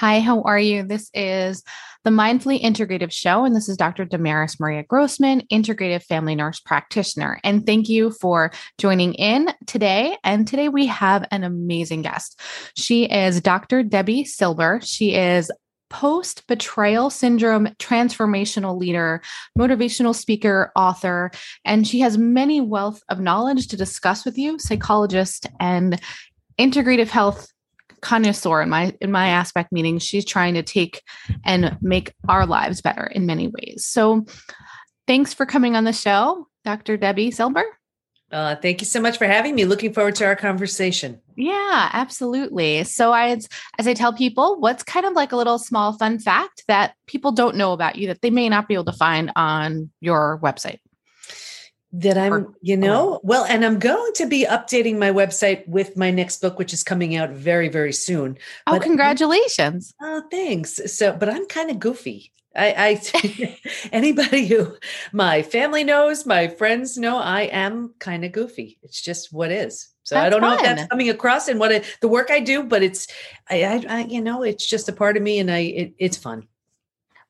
Hi, how are you? This is the Mindfully Integrative Show, and this is Dr. Damaris Maria Grossman, Integrative Family Nurse Practitioner. And thank you for joining in today. And today we have an amazing guest. She is Dr. Debi Silber. She is post betrayal syndrome transformational leader, motivational speaker, author, and she has many wealth of knowledge to discuss with you, psychologist and integrative health connoisseur in my in my aspect meaning she's trying to take and make our lives better in many ways. So thanks for coming on the show dr debi silber uh, thank you so much for having me. Looking forward to our conversation. Yeah absolutely. So i as i tell people what's kind of like a little small fun fact that people don't know about you that they may not be able to find on your website that I'm, or, you know, well, and I'm going to be updating my website with my next book, which is coming out very, very soon. Oh, but, congratulations. Oh, thanks. So, but I'm kind of goofy. I, I anybody who my family knows, my friends know, I am kind of goofy. It's just what is. So that's I don't fun. know if that's coming across in what I, the work I do, but it's, I, I, I, you know, it's just a part of me, and I, it, it's fun.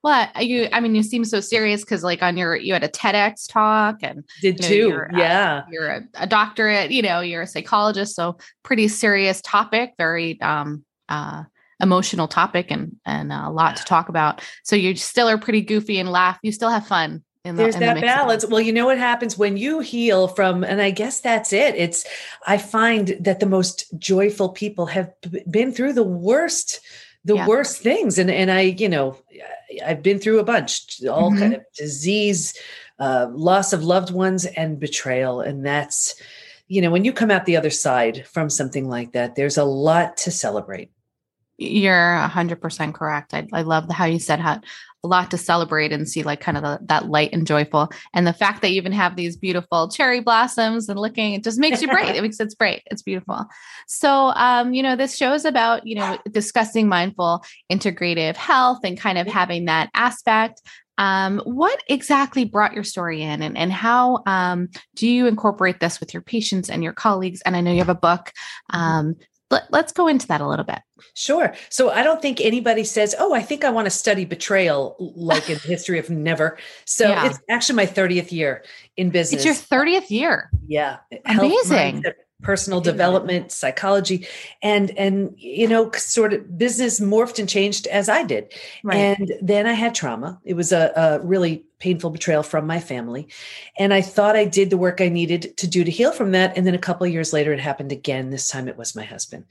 Well, you, I mean, you seem so serious because, like, on your, you had a TEDx talk and did you know, too. You're, yeah. Uh, you're a, a, doctorate, you know, you're a psychologist. So, pretty serious topic, very, um, uh, emotional topic and, and a lot to talk about. So, you still are pretty goofy and laugh. You still have fun. The, There's that the balance. Well, you know what happens when you heal from, and I guess that's it. It's, I find that the most joyful people have been through the worst the yeah. worst things and and i you know i've been through a bunch all mm-hmm. kind of disease uh, loss of loved ones and betrayal and that's you know when you come out the other side from something like that there's a lot to celebrate you're 100% correct. I, I love the, how you said how a lot to celebrate and see like kind of the, that light and joyful. And the fact that you even have these beautiful cherry blossoms and looking it just makes you bright it makes it's bright. it's beautiful. So um you know this show is about you know discussing mindful integrative health and kind of having that aspect. Um, what exactly brought your story in and, and how um, do you incorporate this with your patients and your colleagues? And i know you have a book mm-hmm. um, let, us go into that a little bit. Sure. So I don't think anybody says, "Oh, I think I want to study betrayal," like in the history of never. So yeah. it's actually my thirtieth year in business. It's your thirtieth year. Yeah, amazing. Health, personal development psychology and and you know sort of business morphed and changed as i did right. and then i had trauma it was a, a, really painful betrayal from my family and i thought i did the work i needed to do to heal from that and then a couple years later it happened again this time it was my husband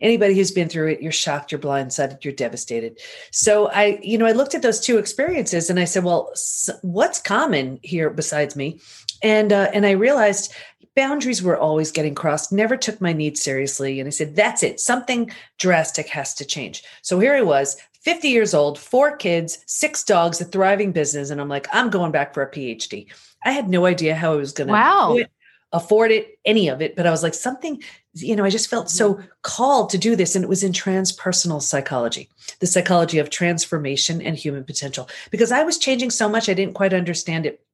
anybody who's been through it you're shocked you're blindsided you're devastated so i you know i looked at those two experiences and i said well what's common here besides me and uh, and i realized boundaries were always getting crossed, never took my needs seriously. And I said, that's it. Something drastic has to change. So here I was, 50 years old, four kids, six dogs, a thriving business. And I'm like, I'm going back for a PhD. I had no idea how I was going to wow. afford it, any of it. But I was like, something, you know, I just felt so mm-hmm. called to do this. And it was in transpersonal psychology, the psychology of transformation and human potential. Because I was changing so much, I didn't quite understand it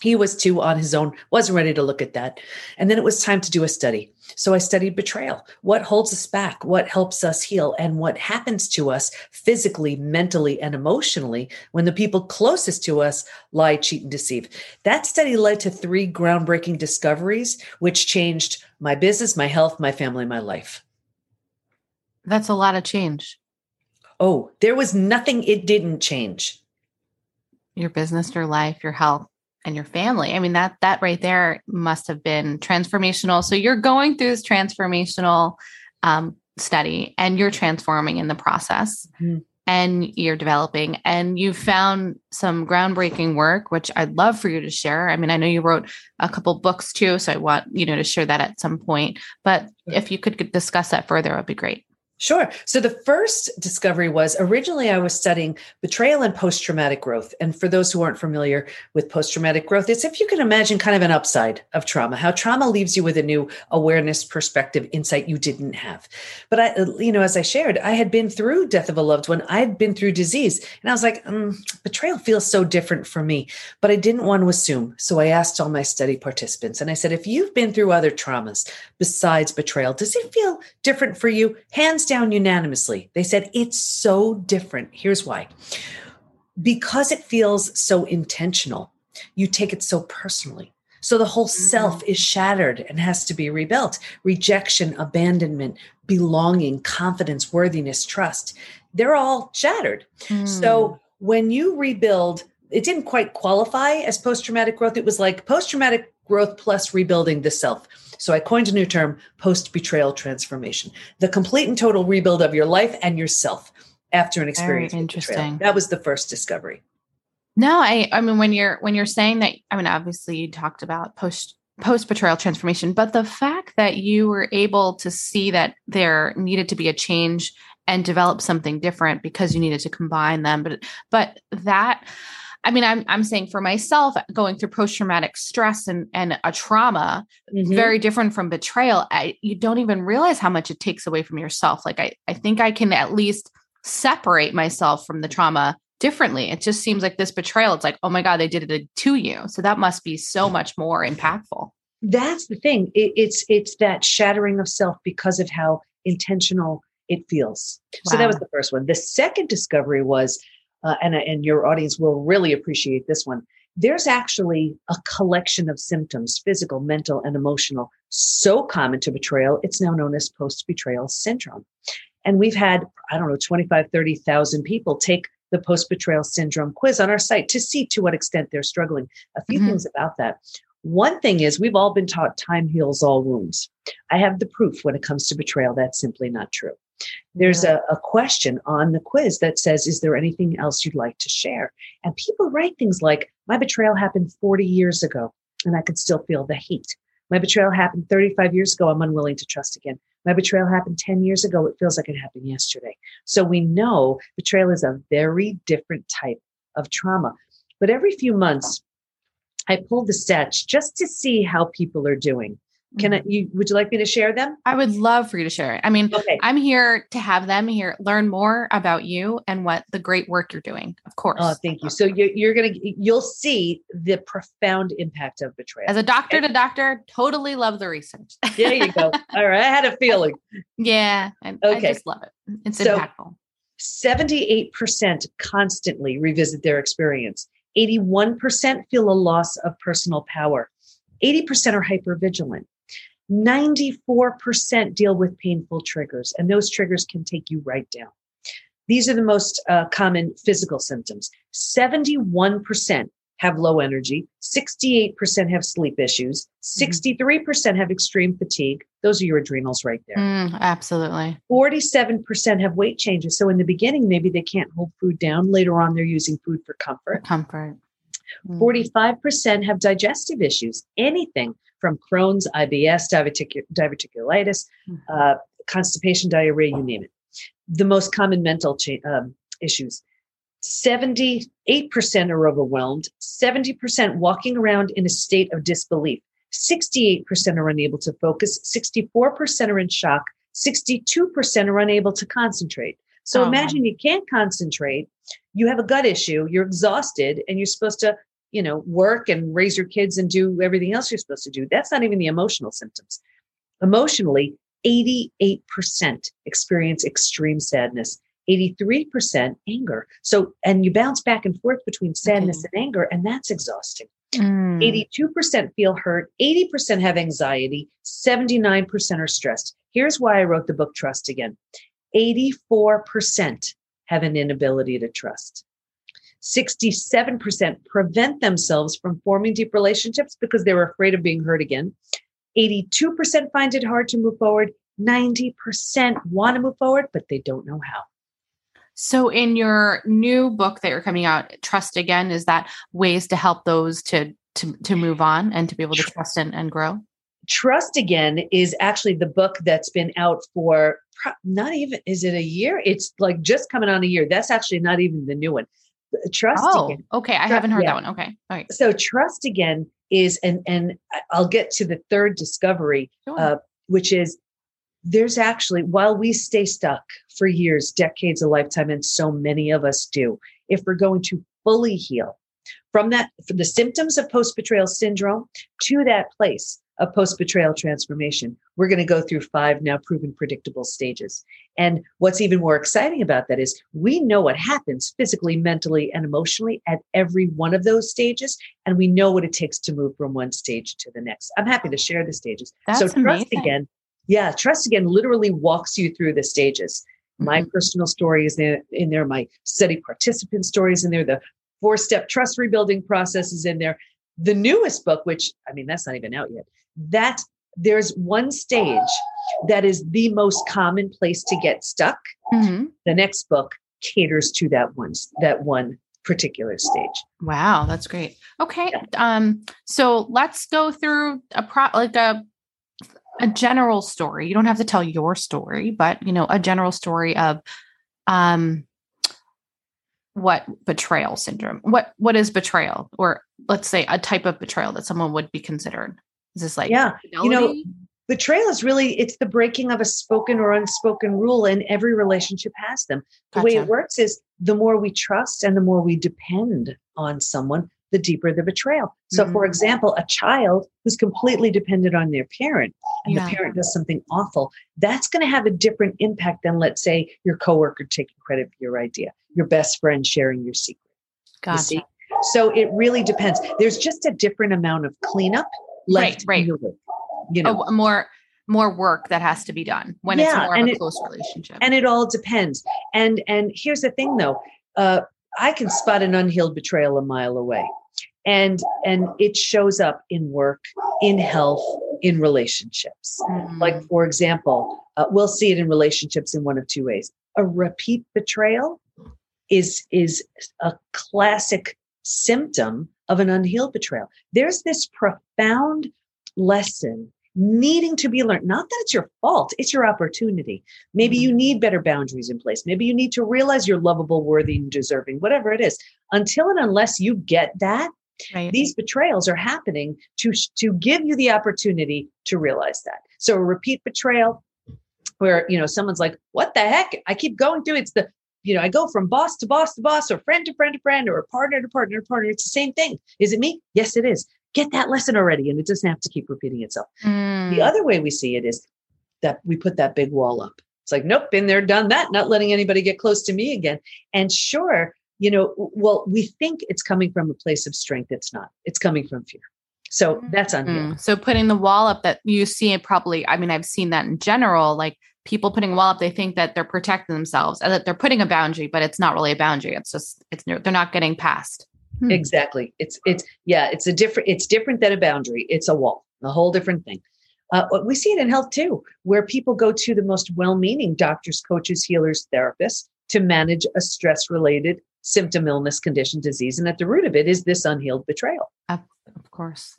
he was too on his own wasn't ready to look at that. And then it was time to do a study. So i studied betrayal. What holds us back? What helps us heal? And what happens to us physically mentally and emotionally when the people closest to us lie cheat and deceive? That study led to three groundbreaking discoveries which changed my business my health my family my life. That's a lot of change. Oh there was nothing it didn't change. Your business your life your health and your family. I mean that that right there must have been transformational. So you're going through this transformational um, study and you're transforming in the process. Mm-hmm and you're developing and you found some groundbreaking work which i'd love for you to share i mean i know you wrote a couple books too so i want you know to share that at some point but if you could discuss that further it would be great Sure. So the first discovery was originally I was studying betrayal and post traumatic growth. And for those who aren't familiar with post traumatic growth, it's if you can imagine kind of an upside of trauma, how trauma leaves you with a new awareness, perspective, insight you didn't have. But I, you know, as I shared, I had been through death of a loved one, I had been through disease, and I was like, mm, betrayal feels so different for me. But I didn't want to assume. So I asked all my study participants, and I said, if you've been through other traumas besides betrayal, does it feel different for you? Hands down unanimously. They said it's so different. Here's why because it feels so intentional, you take it so personally. So the whole self mm. is shattered and has to be rebuilt. Rejection, abandonment, belonging, confidence, worthiness, trust, they're all shattered. Mm. So when you rebuild, it didn't quite qualify as post traumatic growth. It was like post traumatic growth plus rebuilding the self. So I coined a new term, post betrayal transformation, the complete and total rebuild of your life and yourself after an experience. Very interesting. That was the first discovery. No, I I mean when you're when you're saying that I mean obviously you talked about post post betrayal transformation, but the fact that you were able to see that there needed to be a change and develop something different because you needed to combine them, but but that I mean, I'm I'm saying for myself, going through post traumatic stress and and a trauma, mm-hmm. very different from betrayal. I, you don't even realize how much it takes away from yourself. Like I I think I can at least separate myself from the trauma differently. It just seems like this betrayal. It's like, oh my god, they did it to you. So that must be so much more impactful. That's the thing. It, it's it's that shattering of self because of how intentional it feels. Wow. So that was the first one. The second discovery was uh, and, and your audience will really appreciate this one. There's actually a collection of symptoms, physical, mental, and emotional, so common to betrayal, it's now known as post betrayal syndrome. And we've had, I don't know, 25, 30,000 people take the post betrayal syndrome quiz on our site to see to what extent they're struggling. A few mm-hmm. things about that. One thing is, we've all been taught time heals all wounds. I have the proof when it comes to betrayal. That's simply not true. There's a, a, question on the quiz that says, Is there anything else you'd like to share? And people write things like, My betrayal happened 40 years ago, and I could still feel the heat. My betrayal happened 35 years ago. I'm unwilling to trust again. My betrayal happened 10 years ago. It feels like it happened yesterday. So we know betrayal is a very different type of trauma. But every few months, I pull the stats just to see how people are doing. Can I, mm-hmm. you, would you like me to share them? I would love for you to share it. I mean, okay. I'm here to have them here, learn more about you and what the great work you're doing, of course. Oh, thank you. So you're, you're going to, you'll see the profound impact of betrayal. As a doctor okay. to doctor, totally love the research. there you go. All right. I had a feeling. Yeah. I, okay. I just love it. It's so, impactful. 78% constantly revisit their experience. 81% feel a loss of personal power. 80% are hypervigilant. 94% deal with painful triggers, and those triggers can take you right down. These are the most uh, common physical symptoms. 71% have low energy, 68% have sleep issues, 63% mm-hmm. have extreme fatigue. Those are your adrenals right there. Mm, absolutely. 47% have weight changes. So in the beginning, maybe they can't hold food down. Later on, they're using food for comfort. For comfort. Mm. 45% have digestive issues, anything from Crohn's, IBS, diverticulitis, hmm. uh, constipation, diarrhea, you name it. The most common mental cha- um, issues. 78% are overwhelmed, 70% walking around in a state of disbelief, 68% are unable to focus, 64% are in shock, 62% are unable to concentrate. So oh. imagine you can't concentrate, you have a gut issue, you're exhausted, and you're supposed to you know, work and raise your kids and do everything else you're supposed to do. That's not even the emotional symptoms. Emotionally, 88% experience extreme sadness, 83% anger. So, and you bounce back and forth between sadness and anger, and that's exhausting. Mm. 82% feel hurt, 80% have anxiety, 79% are stressed. Here's why I wrote the book Trust Again 84% have an inability to trust. 67% prevent themselves from forming deep relationships because they were afraid of being hurt again. 82% find it hard to move forward. 90% want to move forward, but they don't know how. So, in your new book that you're coming out, Trust Again, is that ways to help those to to, to move on and to be able to trust and, and grow? Trust Again is actually the book that's been out for not even, is it a year? It's like just coming on a year. That's actually not even the new one. Trust oh, Again. Okay. I haven't heard yeah. that one. Okay. All right. So Trust Again is, and, and I'll get to the third discovery, sure. uh, which is there's actually, while we stay stuck for years, decades, a lifetime, and so many of us do, if we're going to fully heal from that, from the symptoms of post betrayal syndrome to that place of post betrayal transformation, we're going to go through five now proven predictable stages. And what's even more exciting about that is we know what happens physically, mentally, and emotionally at every one of those stages. And we know what it takes to move from one stage to the next. I'm happy to share the stages. That's so, trust amazing. again yeah, Trust Again literally walks you through the stages. My mm-hmm. personal story is in, in there, my study participant stories in there, the four step trust rebuilding process is in there. The newest book, which I mean, that's not even out yet, that there's one stage that is the most common place to get stuck. Mm-hmm. The next book caters to that one, that one particular stage. Wow, that's great. Okay. Yeah. Um, so let's go through a pro like a a general story. You don't have to tell your story, but you know, a general story of um what betrayal syndrome. What what is betrayal? Or let's say a type of betrayal that someone would be considered. Is this like Yeah. Fidelity? You know, betrayal is really it's the breaking of a spoken or unspoken rule and every relationship has them. The gotcha. way it works is the more we trust and the more we depend on someone, the deeper the betrayal. So, mm-hmm. for example, a child who's completely dependent on their parent and yeah. the parent does something awful, that's going to have a different impact than, let's say, your coworker taking credit for your idea, your best friend sharing your secret. Gotcha. You? So it really depends. There's just a different amount of cleanup left right, right. You know, oh, more more work that has to be done when yeah, it's more of a it, close relationship. And it all depends. And and here's the thing though, uh, I can spot an unhealed betrayal a mile away. And and it shows up in work, in health, in relationships. Mm-hmm. Like for example, uh, we'll see it in relationships in one of two ways. A repeat betrayal is is a classic symptom of an unhealed betrayal. There's this profound lesson needing to be learned. Not that it's your fault, it's your opportunity. Maybe you mm-hmm. need better boundaries in place. Maybe you need to realize you're lovable, worthy, and deserving, whatever it is. Until and unless you get that, right. these betrayals are happening to, to give you the opportunity to realize that. So a repeat betrayal where, you know, someone's like, what the heck? I keep going through it's the you know, I go from boss to boss to boss or friend to friend to friend or partner to partner to partner. It's the same thing. Is it me? Yes, it is get that lesson already and it doesn't have to keep repeating itself. Mm. The other way we see it is that we put that big wall up. It's like, nope, been there, done that, not letting anybody get close to me again. And sure, you know, well, we think it's coming from a place of strength. It's not, it's coming from fear. So that's on mm. So putting the wall up that you see it probably, I mean, I've seen that in general, like people putting a wall up, they think that they're protecting themselves and that they're putting a boundary, but it's not really a boundary. It's just, it's, they're not getting past. Hmm. Exactly. It's it's yeah. It's a different. It's different than a boundary. It's a wall. A whole different thing. Uh, we see it in health too, where people go to the most well-meaning doctors, coaches, healers, therapists to manage a stress-related symptom, illness, condition, disease, and at the root of it is this unhealed betrayal. Of, of course.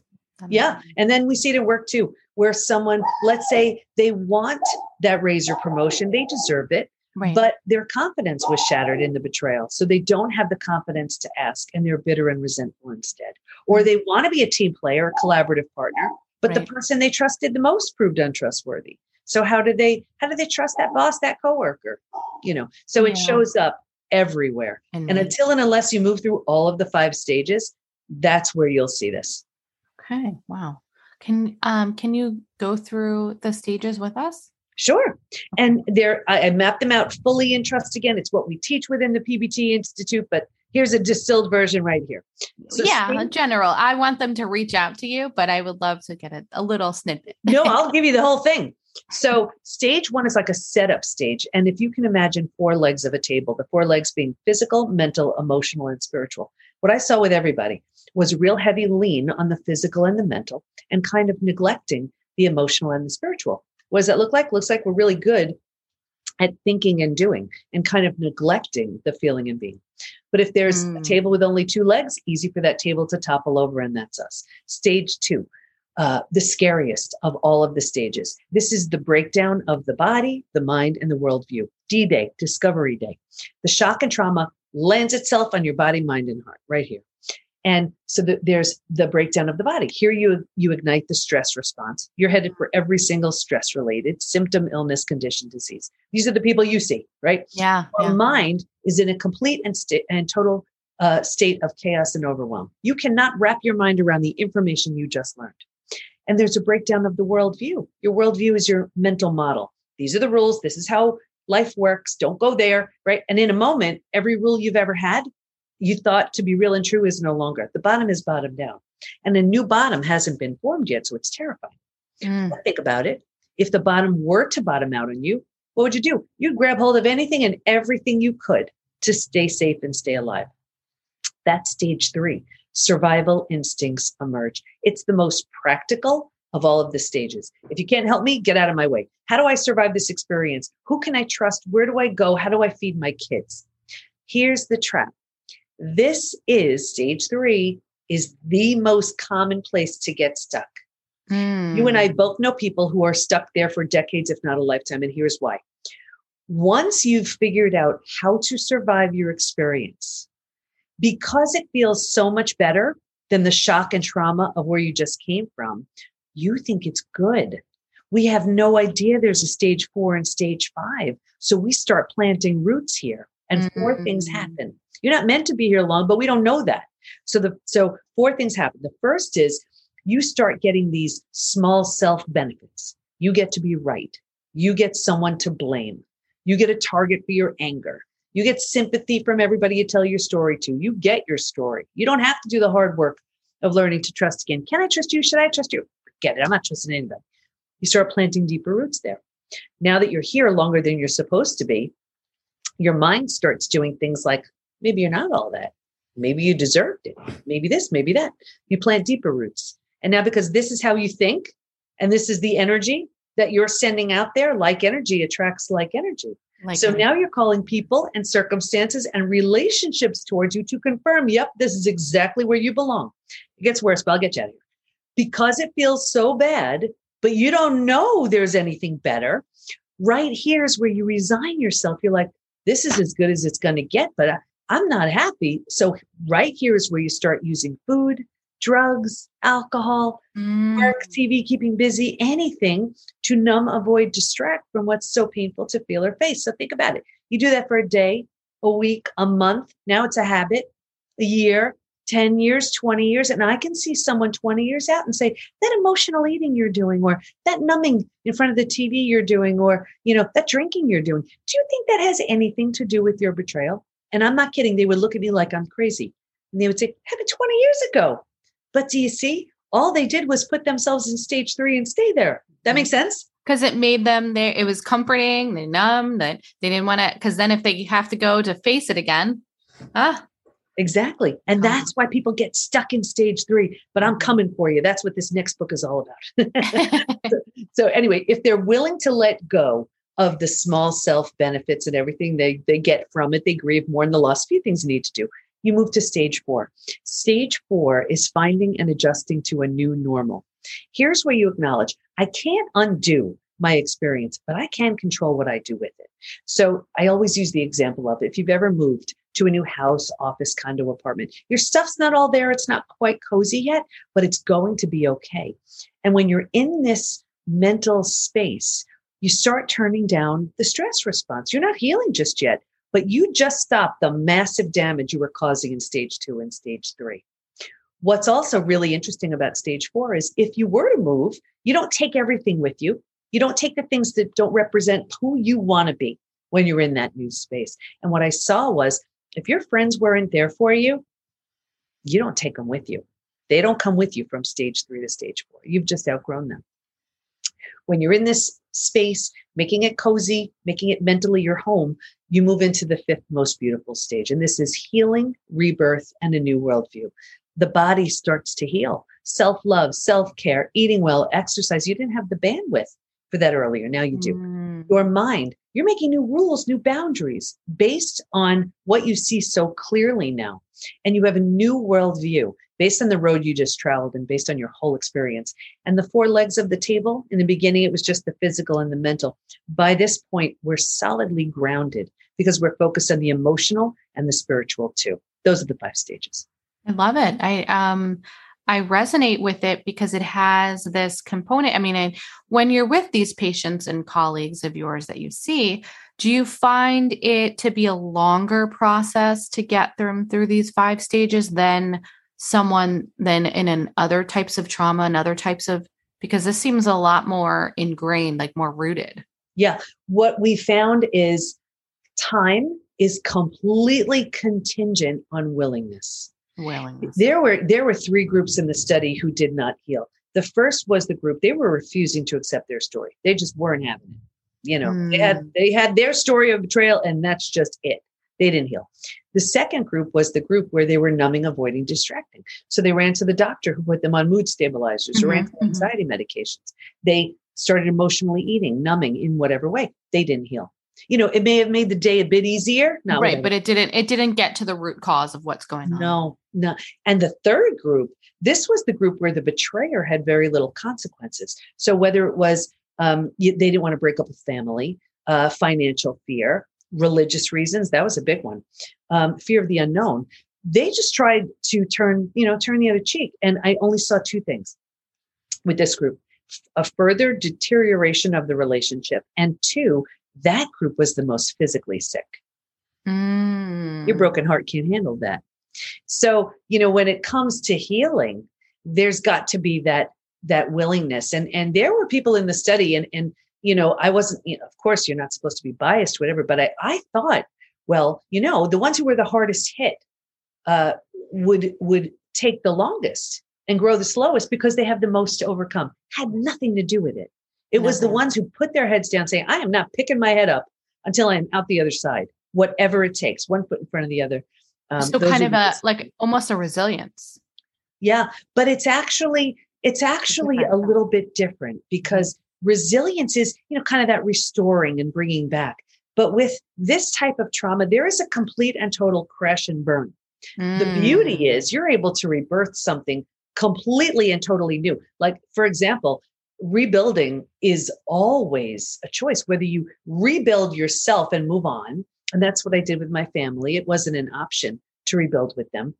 Yeah, and then we see it in work too, where someone, let's say, they want that raise or promotion, they deserve it, Right. But their confidence was shattered in the betrayal. So they don't have the confidence to ask and they're bitter and resentful instead. Or they want to be a team player, a collaborative partner, but right. the person they trusted the most proved untrustworthy. So how did they how do they trust that boss, that coworker? You know, so yeah. it shows up everywhere. And, and until and unless you move through all of the five stages, that's where you'll see this. Okay. Wow. Can um can you go through the stages with us? Sure. And there, I, I mapped them out fully in Trust Again. It's what we teach within the PBT Institute, but here's a distilled version right here. So yeah, general. I want them to reach out to you, but I would love to get a, a little snippet. no, I'll give you the whole thing. So, stage one is like a setup stage. And if you can imagine four legs of a table, the four legs being physical, mental, emotional, and spiritual. What I saw with everybody was real heavy lean on the physical and the mental and kind of neglecting the emotional and the spiritual. What does that look like? Looks like we're really good at thinking and doing and kind of neglecting the feeling and being. But if there's mm. a table with only two legs, easy for that table to topple over, and that's us. Stage two, uh, the scariest of all of the stages. This is the breakdown of the body, the mind, and the worldview. D Day, Discovery Day. The shock and trauma lands itself on your body, mind, and heart right here. And so the, there's the breakdown of the body. Here you you ignite the stress response. You're headed for every single stress related symptom, illness, condition, disease. These are the people you see, right? Yeah. Our yeah. mind is in a complete and, st- and total uh, state of chaos and overwhelm. You cannot wrap your mind around the information you just learned. And there's a breakdown of the worldview. Your worldview is your mental model. These are the rules. This is how life works. Don't go there, right? And in a moment, every rule you've ever had you thought to be real and true is no longer. The bottom is bottomed down. And a new bottom hasn't been formed yet, so it's terrifying. Mm. Think about it. If the bottom were to bottom out on you, what would you do? You'd grab hold of anything and everything you could to stay safe and stay alive. That's stage three. Survival instincts emerge. It's the most practical of all of the stages. If you can't help me, get out of my way. How do I survive this experience? Who can I trust? Where do I go? How do I feed my kids? Here's the trap this is stage three, is the most common place to get stuck. Mm. You and I hmm. both know people who are stuck there for decades, if not a lifetime. And here's why. Once you've figured out how to survive your experience, because it feels so much better than the shock and trauma of where you just came from, you think it's good. We have no idea there's a stage four and stage five. So we start planting roots here, and mm. four things hmm. happen. You're not meant to be here long, but we don't know that. So the so four things happen. The first is you start getting these small self benefits. You get to be right. You get someone to blame. You get a target for your anger. You get sympathy from everybody you tell your story to. You get your story. You don't have to do the hard work of learning to trust again. Can I trust you? Should I trust you? Forget it. I'm not trusting anybody. You start planting deeper roots there. Now that you're here longer than you're supposed to be, your mind starts doing things like Maybe you're not all that. Maybe you deserved it. Maybe this, maybe that. You plant deeper roots. And now, because this is how you think, and this is the energy that you're sending out there, like energy attracts like energy. Like so now you're calling people and circumstances and relationships towards you to confirm, yep, this is exactly where you belong. It gets worse, but I'll get you out of here. Because it feels so bad, but you don't know there's anything better. Right here's where you resign yourself. You're like, this is as good as it's going to get, but I'm not happy. So, right here is where you start using food, drugs, alcohol, mm. work, TV, keeping busy, anything to numb, avoid, distract from what's so painful to feel or face. So, think about it. You do that for a day, a week, a month. Now it's a habit, a year, 10 years, 20 years. And I can see someone 20 years out and say, that emotional eating you're doing, or that numbing in front of the TV you're doing, or, you know, that drinking you're doing. Do you think that has anything to do with your betrayal? And I'm not kidding. They would look at me like I'm crazy. And they would say, happened 20 years ago. But do you see? All they did was put themselves in stage three and stay there. That makes sense? Because it made them there, it was comforting, they numb, that they didn't want to, because then if they have to go to face it again, ah. Exactly. And that's why people get stuck in stage three. But I'm coming for you. That's what this next book is all about. so, so, anyway, if they're willing to let go of the small self benefits and everything they, they get from it. They grieve more in the loss. Few things you need to do. You move to stage four. Stage four is finding and adjusting to a new normal. Here's where you acknowledge I can't undo my experience, but I can control what I do with it. So I always use the example of if you've ever moved to a new house, office, condo, apartment, your stuff's not all there. It's not quite cozy yet, but it's going to be okay. And when you're in this mental space you start turning down the stress response. You're not healing just yet, but you just stopped the massive damage you were causing in stage two and stage three. What's also really interesting about stage four is if you were to move, you don't take everything with you. You don't take the things that don't represent who you want to be when you're in that new space. And what I saw was if your friends weren't there for you, you don't take them with you. They don't come with you from stage three to stage four. You've just outgrown them. When you're in this space, making it cozy, making it mentally your home, you move into the fifth most beautiful stage. And this is healing, rebirth, and a new worldview. The body starts to heal. Self love, self care, eating well, exercise. You didn't have the bandwidth for that earlier. Now you do. Mm. Your mind, you're making new rules, new boundaries based on what you see so clearly now. And you have a new worldview based on the road you just traveled and based on your whole experience. And the four legs of the table, in the beginning, it was just the physical and the mental. By this point, we're solidly grounded because we're focused on the emotional and the spiritual too. Those are the five stages. I love it. I um I resonate with it because it has this component. I mean, I, when you're with these patients and colleagues of yours that you see, do you find it to be a longer process to get them through these five stages than someone than in an other types of trauma and other types of because this seems a lot more ingrained, like more rooted. Yeah. What we found is time is completely contingent on willingness. Willingness. There were there were three groups in the study who did not heal. The first was the group they were refusing to accept their story. They just weren't having it. You know, mm. they had hmm. they had their story of betrayal, and that's just it. They didn't heal. The second group was the group where they were numbing, avoiding, distracting. So they ran to the doctor who put them on mood stabilizers mm-hmm, or anti-anxiety mm-hmm. medications. They started emotionally eating, numbing in whatever way. They didn't heal. You know, it may have made the day a bit easier. Not right, but it didn't. It didn't get to the root cause of what's going on. No, no. And the third group, this was the group where the betrayer had very little consequences. So whether it was um, they didn't want to break up a family, uh, financial fear, religious reasons, that was a big one, um, fear of the unknown. They just tried to turn, you know, turn the other cheek. And I only saw two things with this group a further deterioration of the relationship, and two, that group was the most physically sick. Mm. Your broken heart can't handle that. So, you know, when it comes to healing, there's got to be that that willingness. And and there were people in the study, and and you know, I wasn't, you know, of course, you're not supposed to be biased, whatever, but I I thought, well, you know, the ones who were the hardest hit uh, would would take the longest and grow the slowest because they have the most to overcome. Had nothing to do with it. It was the ones who put their heads down saying, I am not picking my head up until I'm out the other side, whatever it takes, one foot in front of the other. Um, so kind of a like almost a resilience. Yeah, but it's actually it's actually a little bit different because resilience is you know kind of that restoring and bringing back. But with this type of trauma, there is a complete and total crash and burn. Mm. The beauty mm. is you're able to rebirth something completely and totally new. Like for example, rebuilding is always a choice whether you rebuild yourself and move on and that's what i did with my family. It wasn't an option to rebuild with them.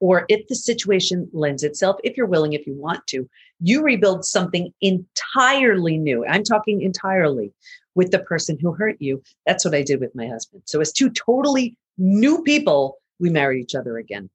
Or if the situation lends itself if you're willing if you want to you rebuild something entirely new. I'm talking entirely with the person who hurt you. That's what i did with my husband. So as two totally new people we married each other again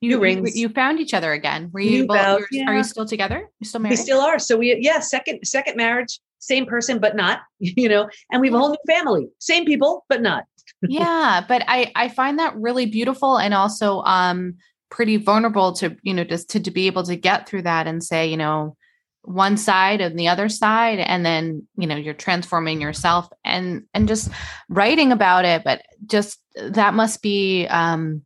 you, rings. You, you found each other again. Were you? Both, yeah. Are you still together? You still married? We still are. So we, yeah, second second marriage, same person, but not. You know, and we have a whole new family, same people, but not. yeah, but I I find that really beautiful and also um pretty vulnerable to you know just to, to be able to get through that and say you know one side and the other side and then you know you're transforming yourself and and just writing about it but just that must be um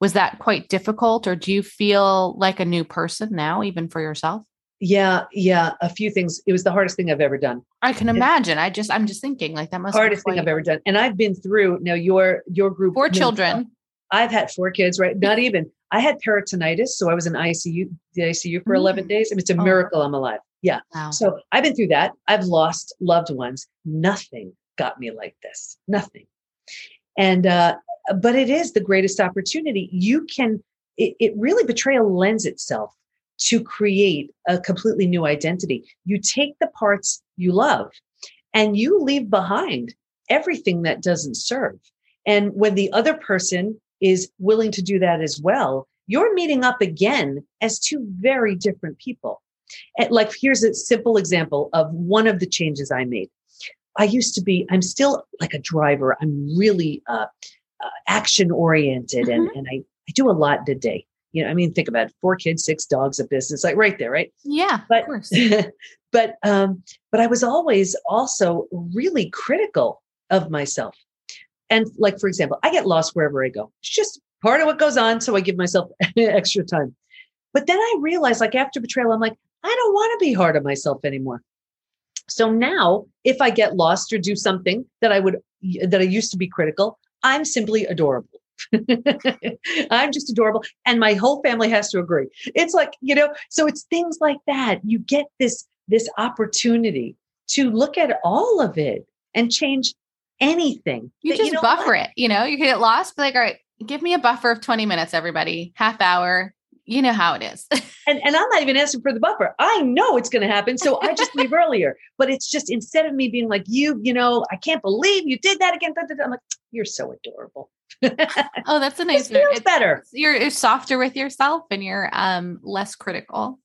was that quite difficult or do you feel like a new person now even for yourself? Yeah yeah a few things. It was the hardest thing i've ever done. I can imagine. I just i'm just thinking like that must be the hardest thing i've ever done. And i've been through now your your group four children. i've had four kids right? Not even i had peritonitis so i was in icu the icu for 11 mm. days. I mean, it's a oh. miracle i'm alive. Yeah. Wow. so i've been through that. I've lost loved ones. Nothing got me like this. Nothing and uh but it is the greatest opportunity. You can, it, it really, betrayal lends itself to create a completely new identity. You take the parts you love and you leave behind everything that doesn't serve. And when the other person is willing to do that as well, you're meeting up again as two very different people. And like, here's a simple example of one of the changes I made. I used to be, I'm still like a driver. I'm really uh, uh, action oriented mm-hmm. and, and I, I do a lot today. You know, I mean, think about it, four kids, six dogs, a business, like right there, right? Yeah, but, of course. but um, but I was always also really critical of myself. And like, for example, I get lost wherever I go. It's just part of what goes on. So I give myself extra time. But then I realized, like after betrayal, I'm like, I don't want to be hard on myself anymore. So now, if I get lost or do something that I would that I used to be critical, I'm simply adorable. I'm just adorable. And my whole family has to agree. It's like, you know, so it's things like that. You get this, this opportunity to look at all of it and change anything. You that, just you know buffer what? it. You know, you get lost, be like, all right, give me a buffer of 20 minutes, everybody, half hour. You know how it is. And, and I'm not even asking for the buffer. I know it's going to happen. So I just leave earlier. But it's just instead of me being like, you, you know, I can't believe you did that again. I'm like, you're so adorable. oh, that's a It nice feels it's, better. You're, you're softer with yourself and you're um less critical.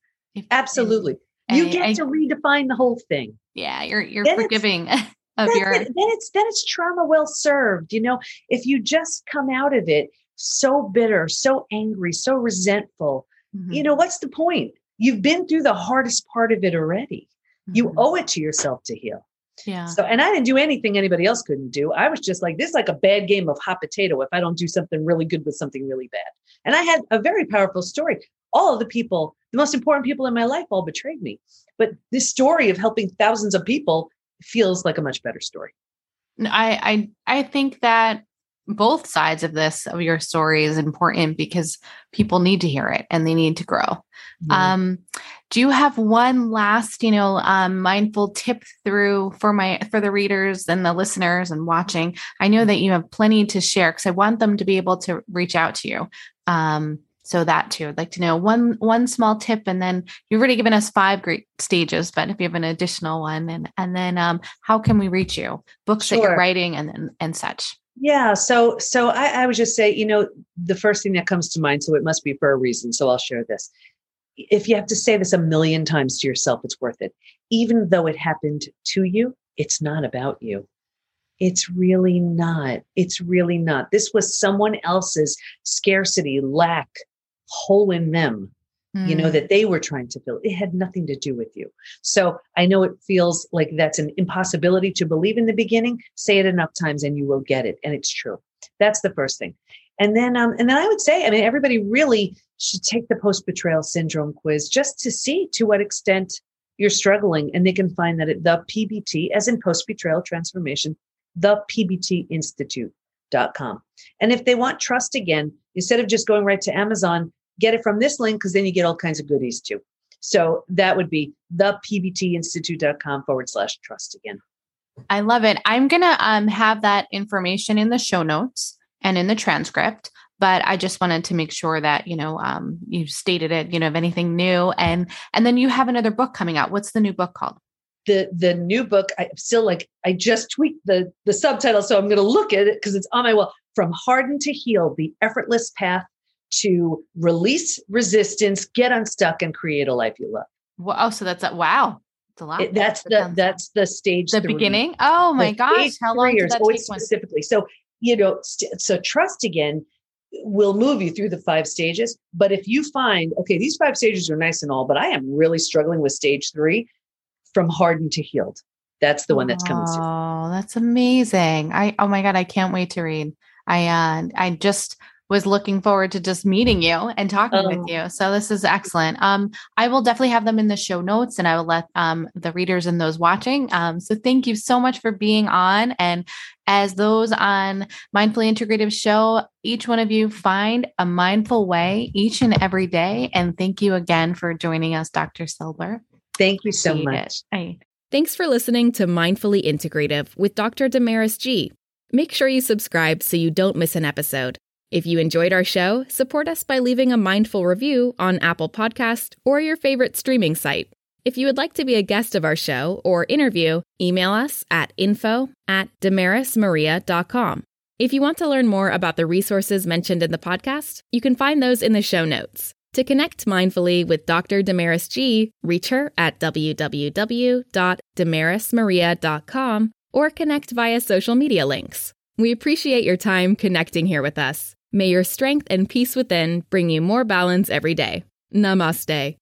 Absolutely. You get I- to redefine the whole thing. yeah, you're you're Then forgiving of your it. Then it's then it's trauma well served. You know, if you just come out of it so bitter, so angry, so resentful, Mhm, you know, what's the point? You've been through the hardest part of it already. You mhm. owe it to yourself to heal. yeah. So, and I didn't do anything anybody else couldn't do. I was just like, this is like a bad game of hot potato if I don't do something really good with something really bad. And I had a very powerful story. All of the people, the most important people in my life, all betrayed me. But this story of helping thousands of people feels like a much better story. I I I think that both sides of this of your story is important because people need to hear it and they need to grow. Yeah. Um, do you have one last, you know, um, mindful tip through for my for the readers and the listeners and watching? I know that you have plenty to share because I want them to be able to reach out to you. Um, so that too, I'd like to know one one small tip, and then you've already given us five great stages, but if you have an additional one, and and then um, how can we reach you? Books that you're writing, and and, and such. Yeah. So, so I, I would just say, you know, the first thing that comes to mind, so it must be for a reason. So I'll share this. If you have to say this a million times to yourself, it's worth it. Even though it happened to you, it's not about you. It's really not. It's really not. This was someone else's scarcity, lack, hole in them you know Mm. that they were trying to fill it had nothing to do with you. So i know it feels like that's an impossibility to believe in the beginning. Say it enough times and you will get it and it's true. That's the first thing. And then um and then i would say i mean everybody really should take the post betrayal syndrome quiz just to see to what extent you're struggling and they can find that at the pbt as in post betrayal transformation the pbt institute.com and if they want trust again instead of just going right to amazon get it from this link because then you get all kinds of goodies too. So that would be the pbtinstitute.com forward slash trust again. I love it. I'm gonna um have that information in the show notes and in the transcript. But I just wanted to make sure that you know um, you stated it. You know, of anything new, and and then you have another book coming out. What's the new book called? The the new book, I still like I just tweaked the the subtitle, so I'm gonna look at it because it's on my wall. From hardened to heal, the effortless path to release resistance, get unstuck, and create a life you love. Well, oh, so that's a wow. It's a lot. It- that's the that's the stage the three. beginning. Oh my The gosh! How long three did that take? One? specifically. So you know, st- so trust again will move you through the five stages. But if you find okay, these five stages are nice and all, but I am really struggling with stage three, from hardened to healed. That's the one that's coming soon. Oh, that's amazing! I oh my god, I can't wait to read. I uh, I just was looking forward to just meeting you and talking Oh. with you. So this is excellent. Um, I will definitely have them in the show notes, and I will let um the readers and those watching. Um, so thank you so much for being on. And as those on Mindfully Integrative Show, each one of you find a mindful way each and every day. And thank you again for joining us, Dr. Silber. Thank you so much. I- Thanks for listening to Mindfully Integrative with Dr. Damaris G. Make sure you subscribe so you don't miss an episode. If you enjoyed our show, support us by leaving a mindful review on Apple Podcast or your favorite streaming site. If you would like to be a guest of our show or interview, email us at info at damarismaria.com. If you want to learn more about the resources mentioned in the podcast, you can find those in the show notes. To connect mindfully with Dr. Damaris G, reach her at www.damarismaria.com or connect via social media links. We appreciate your time connecting here with us. May your strength and peace within bring you more balance every day. Namaste.